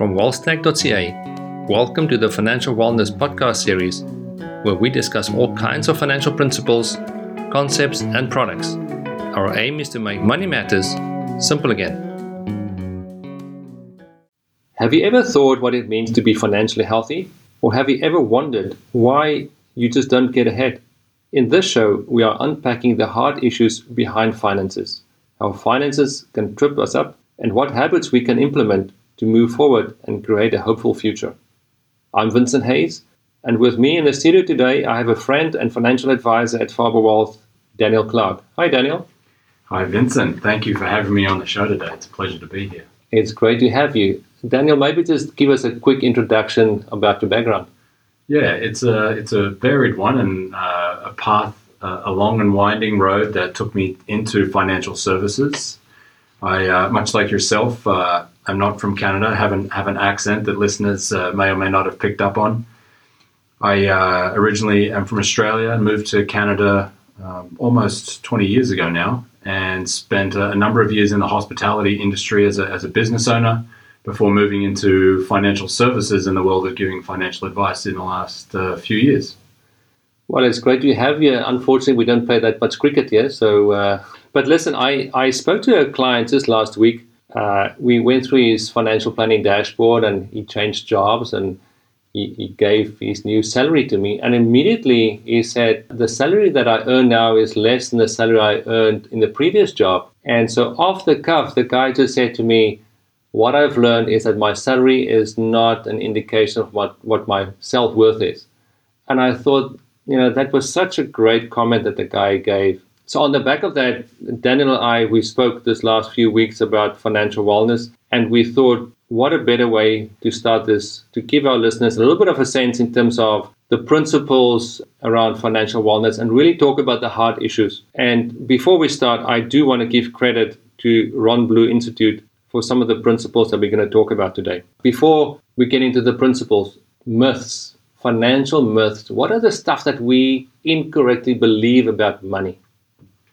From wealthstack.ca, welcome to the Financial Wellness podcast series, where we discuss all kinds of financial principles, concepts, and products. Our aim is to make money matters simple again. Have you ever thought what it means to be financially healthy? Or have you ever wondered why you just don't get ahead? In this show, we are unpacking the hard issues behind finances, how finances can trip us up, and what habits we can implement to move forward and create a hopeful future. I'm Vincent Heys, and with me in the studio today, I have a friend and financial advisor at Faber Wealth, Daniel Clark. Hi, Daniel. Hi, Vincent. Thank you for having me on the show today. It's a pleasure to be here. It's great to have you. Daniel, maybe just give us a quick introduction about your background. Yeah, it's a it's a varied one and uh, a path, uh, a long and winding road that took me into financial services. I, uh, much like yourself, uh, I'm not from Canada. Haven't have an accent that listeners uh, may or may not have picked up on. I uh, originally am from Australia and moved to Canada um, almost 20 years ago now, and spent a, a, number of years in the hospitality industry as a, as a business owner before moving into financial services in the world of giving financial advice in the last uh, few years. Well, it's great to have you. Unfortunately, we don't play that much cricket here. So, uh, but listen, I, I spoke to a client just last week. Uh, we went through his financial planning dashboard, and he changed jobs, and he, he gave his new salary to me. And immediately he said, "The salary that I earn now is less than the salary I earned in the previous job." And so, off the cuff, the guy just said to me, "What I've learned is that my salary is not an indication of what what my self worth is." And I thought you know, that was such a great comment that the guy gave. So on the back of that, Daniel and I, we spoke this last few weeks about financial wellness, and we thought, what a better way to start this to give our listeners a little bit of a sense in terms of the principles around financial wellness and really talk about the hard issues. And before we start, I do want to give credit to Ron Blue Institute for some of the principles that we're going to talk about today. Before we get into the principles, myths financial myths, what are the stuff that we incorrectly believe about money?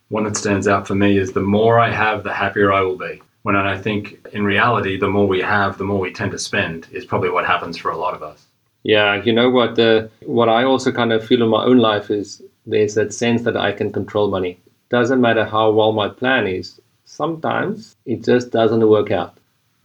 One that stands out for me is the more I have, the happier I will be. When I think in reality, the more we have, the more we tend to spend is probably what happens for a lot of us. Yeah, you know what? The what I also kind of feel in my own life is there's that sense that I can control money. Doesn't matter how well my plan is. Sometimes it just doesn't work out.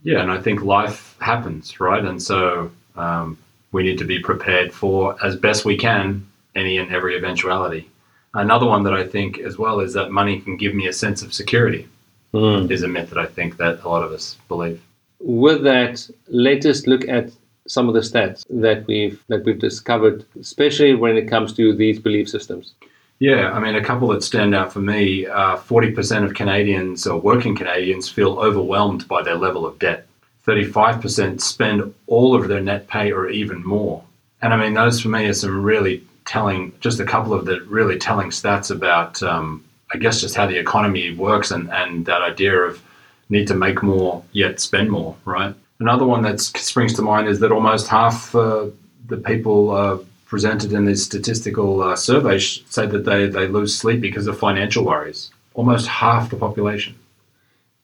Yeah, and I think life happens, right? And so um, we need to be prepared for as best we can any and every eventuality. Another one that I think as well is that money can give me a sense of security. Mm. Is a myth that I think that a lot of us believe. With that, let us look at some of the stats that we've that we've discovered, especially when it comes to these belief systems. Yeah, I mean, a couple that stand out for me: uh, forty uh, percent of Canadians or working Canadians feel overwhelmed by their level of debt. 35% spend all of their net pay or even more. And I mean, those for me are some really telling, just a couple of the really telling stats about, um, I guess, just how the economy works and, and that idea of need to make more yet spend more, right? Another one that springs to mind is that almost half uh, the people uh, presented in these statistical uh, surveys say that they, they lose sleep because of financial worries. Almost half the population.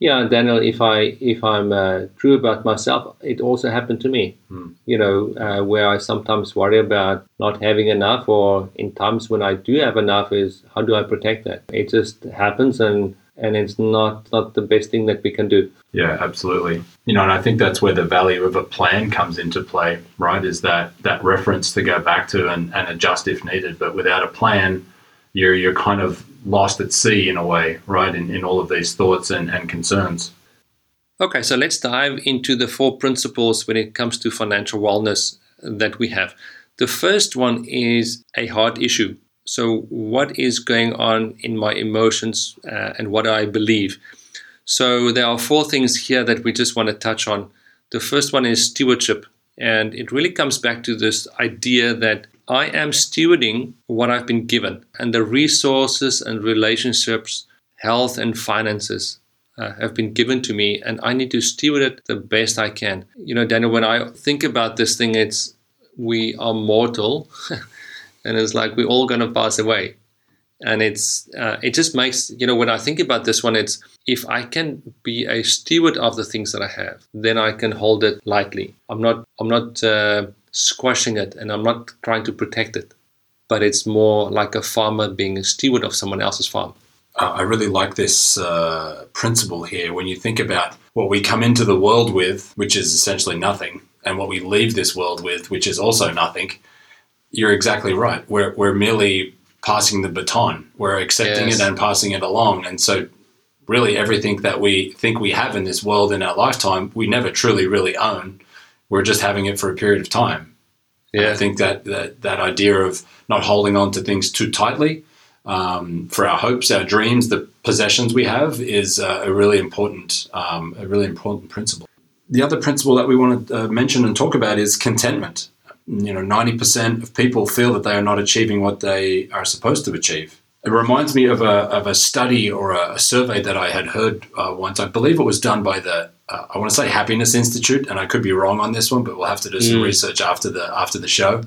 Yeah, Daniel, if I if I'm uh, true about myself, it also happened to me. Hmm. You know, uh, where I sometimes worry about not having enough, or in times when I do have enough, is how do I protect that? It just happens, and and it's not not the best thing that we can do. Yeah, absolutely. You know, and I think that's where the value of a plan comes into play, right? Is that that reference to go back to and, and adjust if needed. But without a plan, you're you're kind of lost at sea in a way, right? In, in all of these thoughts and, and concerns. Okay, so let's dive into the four principles when it comes to financial wellness that we have. The first one is a heart issue. So, what is going on in my emotions uh, and what I believe? So, there are four things here that we just want to touch on. The first one is stewardship, and it really comes back to this idea that I am stewarding what I've been given and the resources and relationships, health and finances uh, have been given to me, and I need to steward it the best I can. You know, Daniel, when I think about this thing, it's we are mortal, and it's like we're all going to pass away. and it's uh, it just makes you know when I think about this one, it's if I can be a steward of the things that I have, then I can hold it lightly. I'm not I'm not uh, squashing it, and I'm not trying to protect it, but it's more like a farmer being a steward of someone else's farm. I really like this uh, principle here. When you think about what we come into the world with, which is essentially nothing, and what we leave this world with, which is also nothing, you're exactly right. We're, we're merely passing the baton. We're accepting yes. it and passing it along. And so, really, everything that we think we have in this world in our lifetime, we never truly, really own. We're just having it for a period of time. Yeah. I think that, that that idea of not holding on to things too tightly um, for our hopes, our dreams, the possessions we have is uh, a really important, um, a really important principle. The other principle that we want to uh, mention and talk about is contentment you know, 90% of people feel that they are not achieving what they are supposed to achieve. It reminds me of a, of a study or a, a survey that I had heard uh, once. I believe it was done by the, uh, I want to say Happiness Institute, and I could be wrong on this one, but we'll have to do some mm. research after the, after the show.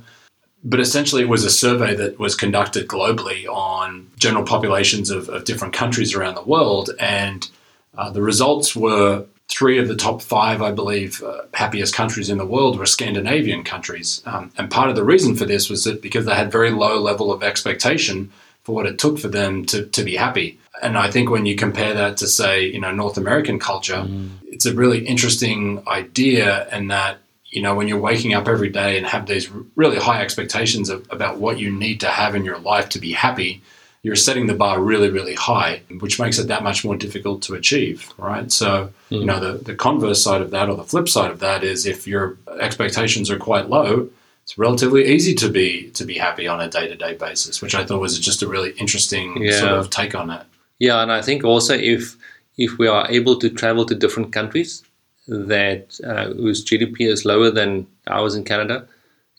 But essentially, it was a survey that was conducted globally on general populations of, of different countries around the world. And uh, the results were three of the top five, I believe, uh, happiest countries in the world were Scandinavian countries. Um, and part of the reason for this was that because they had very low level of expectation for what it took for them to, to be happy. And I think when you compare that to, say, you know, North American culture, mm. it's a really interesting idea in that, you know, when you're waking up every day and have these really high expectations of, about what you need to have in your life to be happy, you're setting the bar really, really high, which makes it that much more difficult to achieve, right? So, mm. you know, the, the converse side of that or the flip side of that is if your expectations are quite low, it's relatively easy to be to be happy on a day to day basis, which I thought was just a really interesting yeah. sort of take on it. Yeah, and I think also if if we are able to travel to different countries that uh, whose GDP is lower than ours in Canada,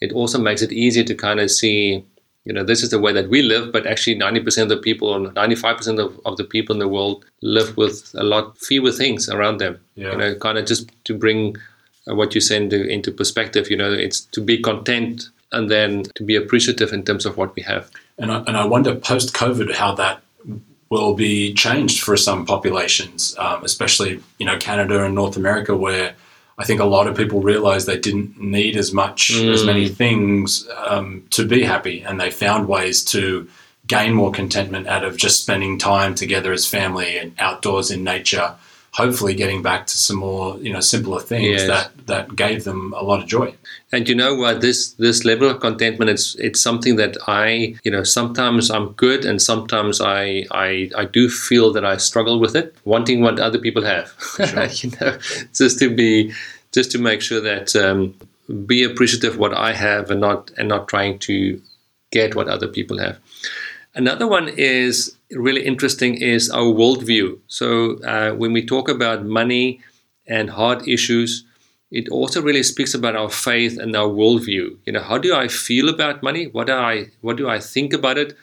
it also makes it easier to kind of see you know, this is the way that we live, but actually 90% of the people, or 95% of, of the people in the world live with a lot fewer things around them. Yeah. You know, kind of just to bring what you say into, into perspective, you know, it's to be content and then to be appreciative in terms of what we have. And I, and I wonder post COVID how that will be changed for some populations, um, especially, you know, Canada and North America, where I think a lot of people realized they didn't need as much, mm. as many things um, to be happy, and they found ways to gain more contentment out of just spending time together as family and outdoors in nature. Hopefully, getting back to some more, you know, simpler things yes. that that gave them a lot of joy. And you know what? This this level of contentment, it's it's something that I, you know, sometimes I'm good, and sometimes I I, I do feel that I struggle with it, wanting what other people have. Sure. you know, just to be, just to make sure that um, be appreciative of what I have, and not and not trying to get what other people have. Another one is really interesting is our worldview. So uh, when we talk about money and hard issues it also really speaks about our faith and our worldview. You know, how do I feel about money? What do I what do I think about it?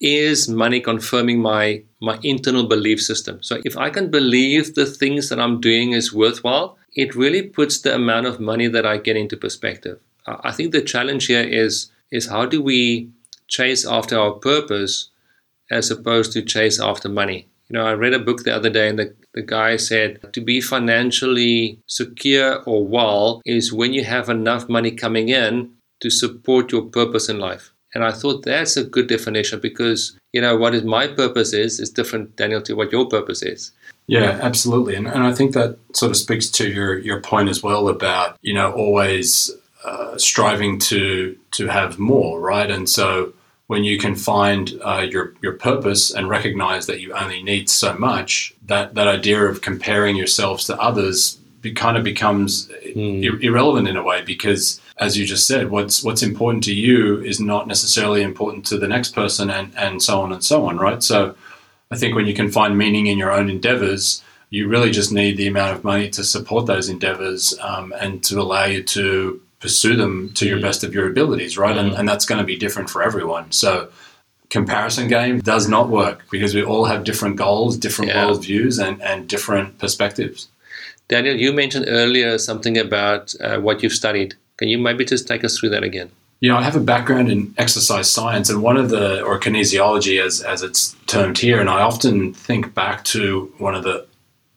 Is money confirming my my internal belief system? So if I can believe the things that I'm doing is worthwhile, it really puts the amount of money that I get into perspective. I think the challenge here is is how do we chase after our purpose as opposed to chase after money? You know, I read a book the other day and the, the guy said to be financially secure or well is when you have enough money coming in to support your purpose in life. And I thought that's a good definition because, you know, what is my purpose is is different, Daniel, to what your purpose is. Yeah, absolutely. And, and I think that sort of speaks to your, your point as well about, you know, always uh, striving to to have more, right? And so when you can find uh, your your purpose and recognize that you only need so much, that that idea of comparing yourselves to others be, kind of becomes mm. ir- irrelevant in a way because, as you just said, what's what's important to you is not necessarily important to the next person, and and so on and so on, right? So, I think when you can find meaning in your own endeavors, you really just need the amount of money to support those endeavors um, and to allow you to pursue them to your mm. best of your abilities, right? Mm. And, and that's going to be different for everyone. So, comparison game does not work because we all have different goals, different yeah. worldviews, and, and different perspectives. Daniel, you mentioned earlier something about uh, what you've studied. Can you maybe just take us through that again? You know, I have a background in exercise science and one of the, or kinesiology as, as it's termed here, and I often think back to one of the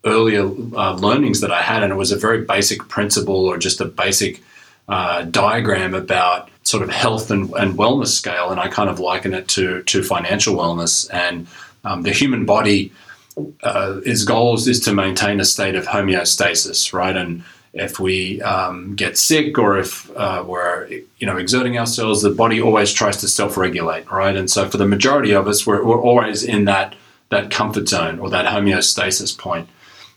earlier uh, learnings that I had, and it was a very basic principle or just a basic uh, diagram about sort of health and, and wellness scale, and I kind of liken it to to financial wellness. And um, the human body, uh, its goals is to maintain a state of homeostasis, right? And if we um, get sick or if uh, we're you know exerting ourselves, the body always tries to self-regulate, right? And so for the majority of us, we're, we're always in that that comfort zone or that homeostasis point.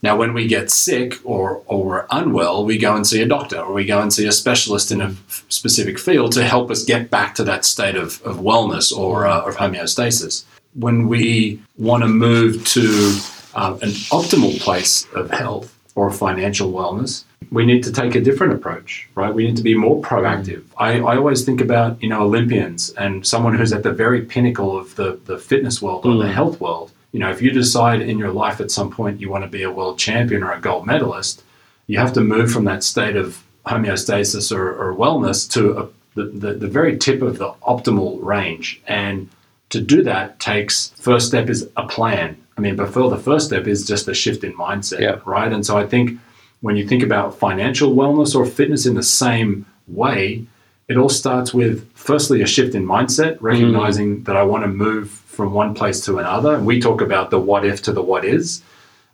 Now, when we get sick or, or we're unwell, we go and see a doctor or we go and see a specialist in a f- specific field to help us get back to that state of, of wellness or uh, of homeostasis. When we want to move to uh, an optimal place of health or financial wellness, we need to take a different approach, right? We need to be more proactive. I, I always think about, you know, Olympians and someone who's at the very pinnacle of the, the fitness world or mm. the health world you know, if you decide in your life at some point you want to be a world champion or a gold medalist, you have to move from that state of homeostasis or, or wellness to a, the, the, the very tip of the optimal range. And to do that takes first step is a plan. I mean, before the first step is just a shift in mindset, yeah. right? And so I think when you think about financial wellness or fitness in the same way, it all starts with firstly a shift in mindset, recognizing mm. that I want to move from one place to another. And we talk about the what if to the what is.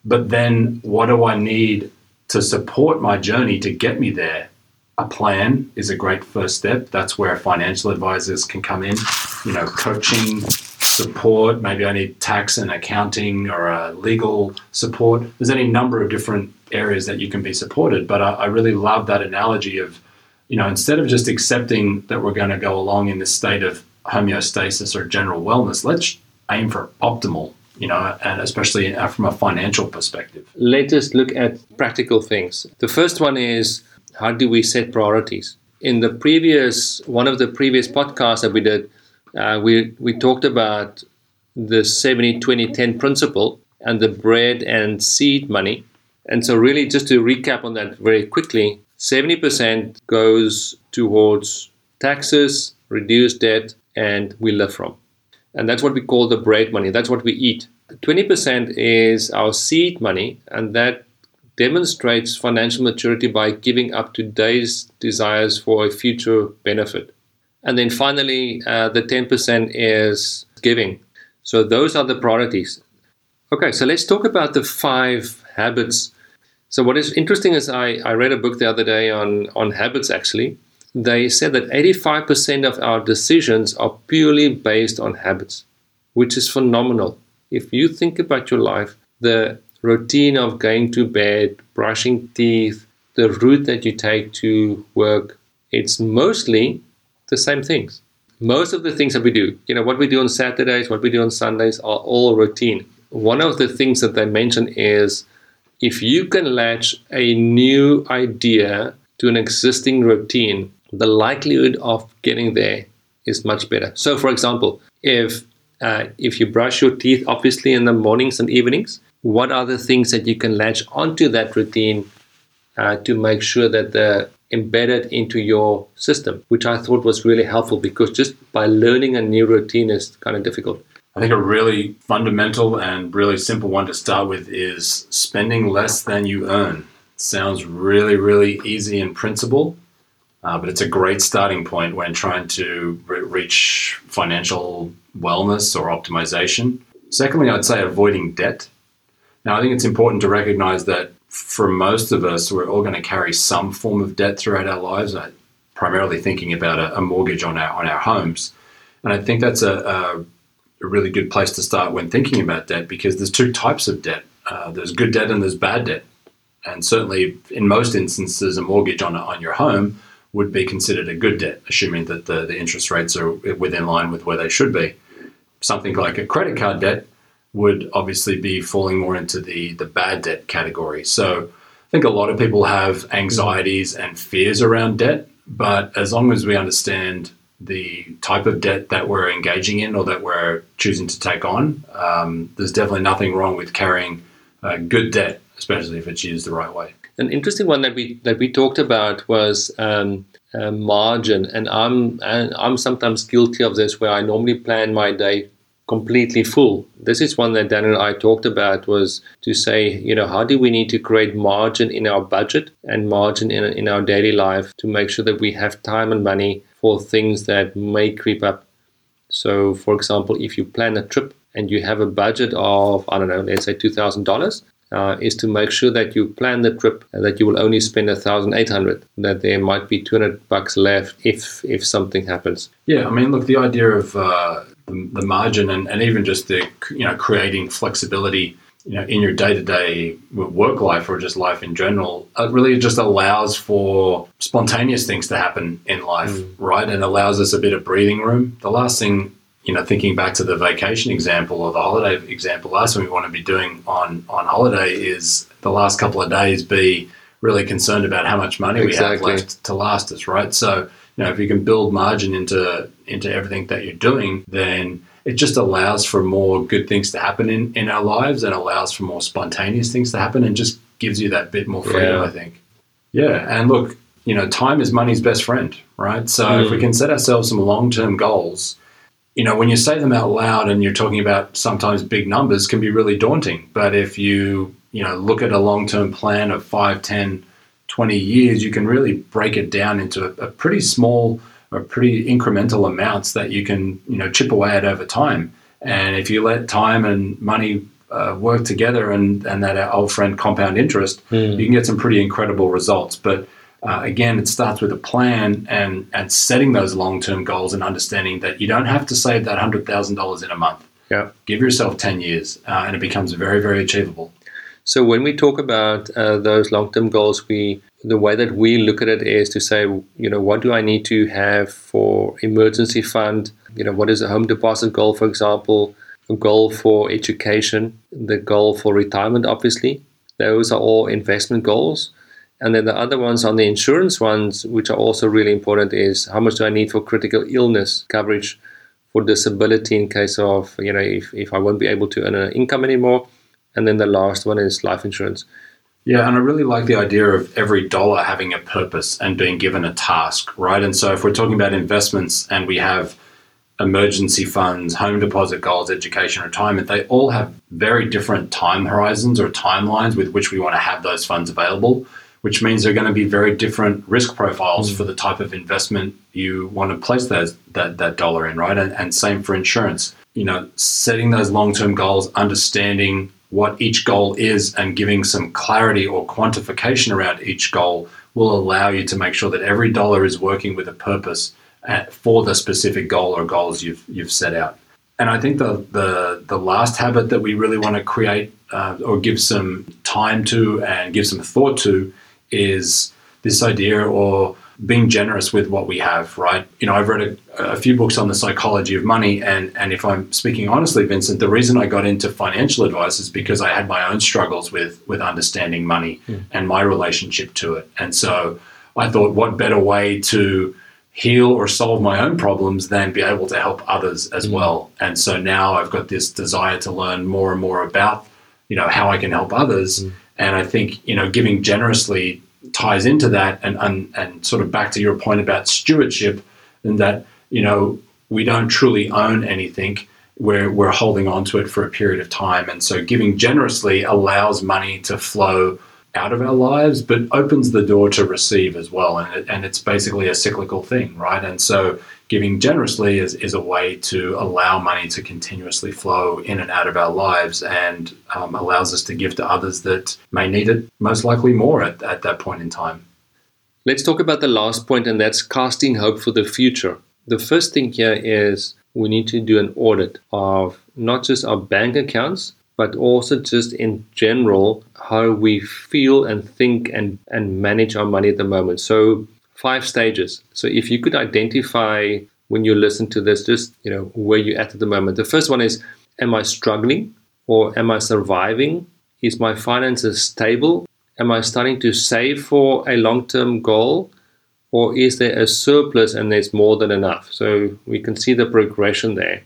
But then what do I need to support my journey to get me there? A plan is a great first step. That's where financial advisors can come in. You know, coaching, support. Maybe I need tax and accounting or a legal support. There's any number of different areas that you can be supported. But I, I really love that analogy of, you know, instead of just accepting that we're going to go along in this state of homeostasis or general wellness, let's aim for optimal, you know, and especially from a financial perspective. Let us look at practical things. The first one is how do we set priorities? In the previous one of the previous podcasts that we did, uh, we we talked about the 70 20 10 principle and the bread and seed money. And so really just to recap on that very quickly, 70% goes towards taxes, reduced debt, and we live from. And that's what we call the bread money. That's what we eat. 20% is our seed money, and that demonstrates financial maturity by giving up today's desires for a future benefit. And then finally, uh, the 10% is giving. So those are the priorities. Okay, so let's talk about the five habits. So what is interesting is I, I read a book the other day on, on habits actually, they said that 85% of our decisions are purely based on habits, which is phenomenal. If you think about your life, the routine of going to bed, brushing teeth, the route that you take to work, it's mostly the same things. Most of the things that we do, you know, what we do on Saturdays, what we do on Sundays are all routine. One of the things that they mention is if you can latch a new idea to an existing routine, the likelihood of getting there is much better. So, for example, if uh, if you brush your teeth, obviously in the mornings and evenings, what are the things that you can latch onto that routine uh, to make sure that they're embedded into your system, which I thought was really helpful because just by learning a new routine is kind of difficult. I think a really fundamental and really simple one to start with is spending less than you earn. Sounds really, really easy in principle, uh, but it's a great starting point when trying to re- reach financial wellness or optimization. Secondly, I'd say avoiding debt. Now, I think it's important to recognize that for most of us, we're all going to carry some form of debt throughout our lives. Uh, primarily thinking about a, a, mortgage on our on our homes, and I think that's a, a, a, really good place to start when thinking about debt because there's two types of debt. Uh, there's good debt and there's bad debt, and certainly in most instances, a mortgage on on your home would be considered a good debt, assuming that the, the interest rates are within line with where they should be. Something like a credit card debt would obviously be falling more into the, the bad debt category. So I think a lot of people have anxieties and fears around debt, but as long as we understand the type of debt that we're engaging in or that we're choosing to take on, um, there's definitely nothing wrong with carrying uh, good debt, especially if it's used the right way an interesting one that we that we talked about was um, uh, margin, and I'm and I'm sometimes guilty of this, where I normally plan my day completely full. This is one that Dan and I talked about was to say, you know, how do we need to create margin in our budget and margin in, in our daily life to make sure that we have time and money for things that may creep up. So, for example, if you plan a trip and you have a budget of, I don't know, let's say $2,000, uh, is to make sure that you plan the trip that you will only spend a thousand eight hundred. That there might be two hundred bucks left if if something happens. Yeah, I mean, look, the idea of uh, the, the margin and, and even just the you know creating flexibility you know in your day-to-day work life or just life in general it really just allows for spontaneous things to happen in life mm. right and allows us a bit of breathing room the last thing you know thinking back to the vacation example or the holiday example last thing we want to be doing on on holiday is the last couple of days be really concerned about how much money exactly. we have left to last us right so you know, if you can build margin into into everything that you're doing, then it just allows for more good things to happen in, in our lives and allows for more spontaneous things to happen and just gives you that bit more freedom, yeah. I think. Yeah. And look, you know, time is money's best friend, right? So mm. if we can set ourselves some long term goals, you know, when you say them out loud and you're talking about sometimes big numbers can be really daunting. But if you, you know, look at a long term plan of 5, 10, 20 years, you can really break it down into a, a pretty small or pretty incremental amounts that you can, you know, chip away at over time. And if you let time and money uh, work together and, and that old friend compound interest, mm. you can get some pretty incredible results. But uh, again, it starts with a plan and, and setting those long term goals and understanding that you don't have to save that $100,000 in a month. Yeah. Give yourself 10 years uh, and it becomes very, very achievable. So when we talk about uh, those long-term goals, we the way that we look at it is to say, you know, what do I need to have for emergency fund? You know, what is a home deposit goal, for example? A goal for education, the goal for retirement, obviously. Those are all investment goals. And then the other ones on the insurance ones, which are also really important, is how much do I need for critical illness coverage for disability in case of, you know, if, if I won't be able to earn an income anymore and then the last one is life insurance. Yeah, and I really like the idea of every dollar having a purpose and being given a task, right? And so if we're talking about investments and we have emergency funds, home deposit goals, education, retirement, they all have very different time horizons or timelines with which we want to have those funds available, which means they're going to be very different risk profiles mm. for the type of investment you want to place that, that dollar in, right? And, and same for insurance. You know, setting those long term goals, understanding what each goal is and giving some clarity or quantification around each goal will allow you to make sure that every dollar is working with a purpose at, for the specific goal or goals you've you've set out. And I think the the the last habit that we really want to create uh, or give some time to and give some thought to is this idea or being generous with what we have, right? You know, I've read a, a, few books on the psychology of money, and and if I'm speaking honestly, Vincent, the reason I got into financial advice is because I had my own struggles with with understanding money mm. and my relationship to it, and so I thought, what better way to heal or solve my own problems than be able to help others as mm. well? And so now I've got this desire to learn more and more about, you know, how I can help others. Mm. And I think, you know, giving generously ties into that and, and, and sort of back to your point about stewardship and that, you know, we don't truly own anything. We're, we're holding on to it for a period of time. And so giving generously allows money to flow out of our lives, but opens the door to receive as well. And, it, and it's basically a cyclical thing, right? And so giving generously is, is a way to allow money to continuously flow in and out of our lives and um, allows us to give to others that may need it most likely more at, at that point in time. Let's talk about the last point, and that's casting hope for the future. The first thing here is we need to do an audit of not just our bank accounts, but also just in general how we feel and think and, and manage our money at the moment. So five stages. So if you could identify when you listen to this, just you know where you're at at the moment. The first one is: Am I struggling or am I surviving? Is my finances stable? Am I starting to save for a long-term goal? Or is there a surplus and there's more than enough? So we can see the progression there.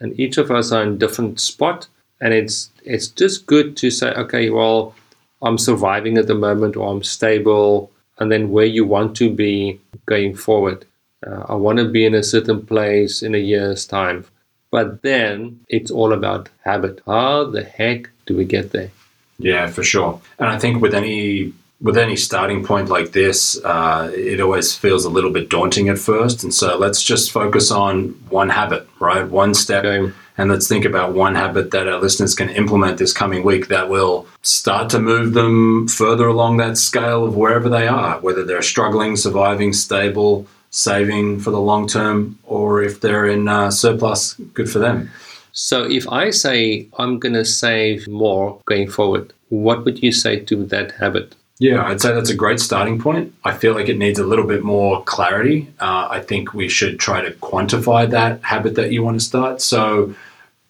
And each of us are in different spot and it's it's just good to say okay well i'm surviving at the moment or i'm stable and then where you want to be going forward. Uh, I want to be in a certain place in a year's time. But then it's all about habit. How the heck do we get there? Yeah, for sure. And I think with any with any starting point like this, uh, it always feels a little bit daunting at first. And so let's just focus on one habit, right? One step. Okay. And let's think about one habit that our listeners can implement this coming week that will start to move them further along that scale of wherever they are, whether they're struggling, surviving, stable, saving for the long term, or if they're in uh, surplus, good for them. So if I say I'm going to save more going forward, what would you say to that habit? Yeah, I'd say that's a great starting point. I feel like it needs a little bit more clarity. Uh, I think we should try to quantify that habit that you want to start. So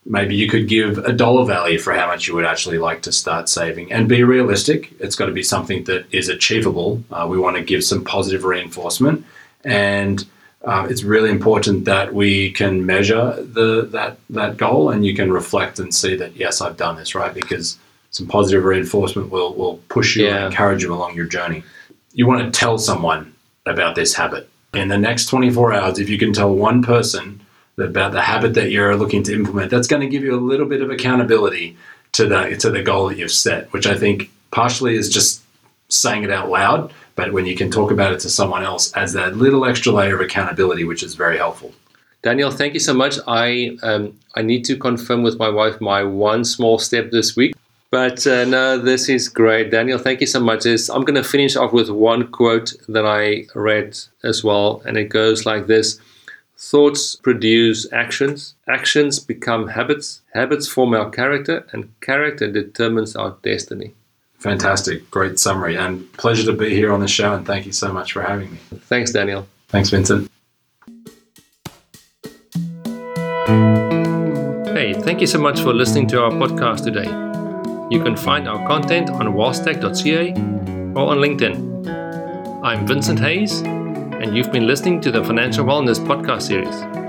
maybe you could give a dollar value for how much you would actually like to start saving and be realistic. It's got to be something that is achievable. Uh, we want to give some positive reinforcement. And uh, it's really important that we can measure the that that goal and you can reflect and see that yes I've done this right because some positive reinforcement will will push you Yeah. and encourage you along your journey. You want to tell someone about this habit in the next 24 hours. If you can tell one person about the habit that you're looking to implement, that's going to give you a little bit of accountability to the to the goal that you've set, which I think partially is just saying it out loud, but when you can talk about it to someone else, adds that little extra layer of accountability, which is very helpful. Daniel, thank you so much. I um, I need to confirm with my wife my one small step this week. But uh, no, this is great. Daniel, thank you so much. This- I'm going to finish off with one quote that I read as well, and it goes like this Thoughts produce actions, actions become habits, habits form our character, and character determines our destiny. Fantastic, great summary, and pleasure to be here on the show. And thank you so much for having me. Thanks, Daniel. Thanks, Vincent. Hey, thank you so much for listening to our podcast today. You can find our content on wealthstack.ca or on LinkedIn. I'm Vincent Heys, and you've been listening to the Financial Wellness Podcast Series.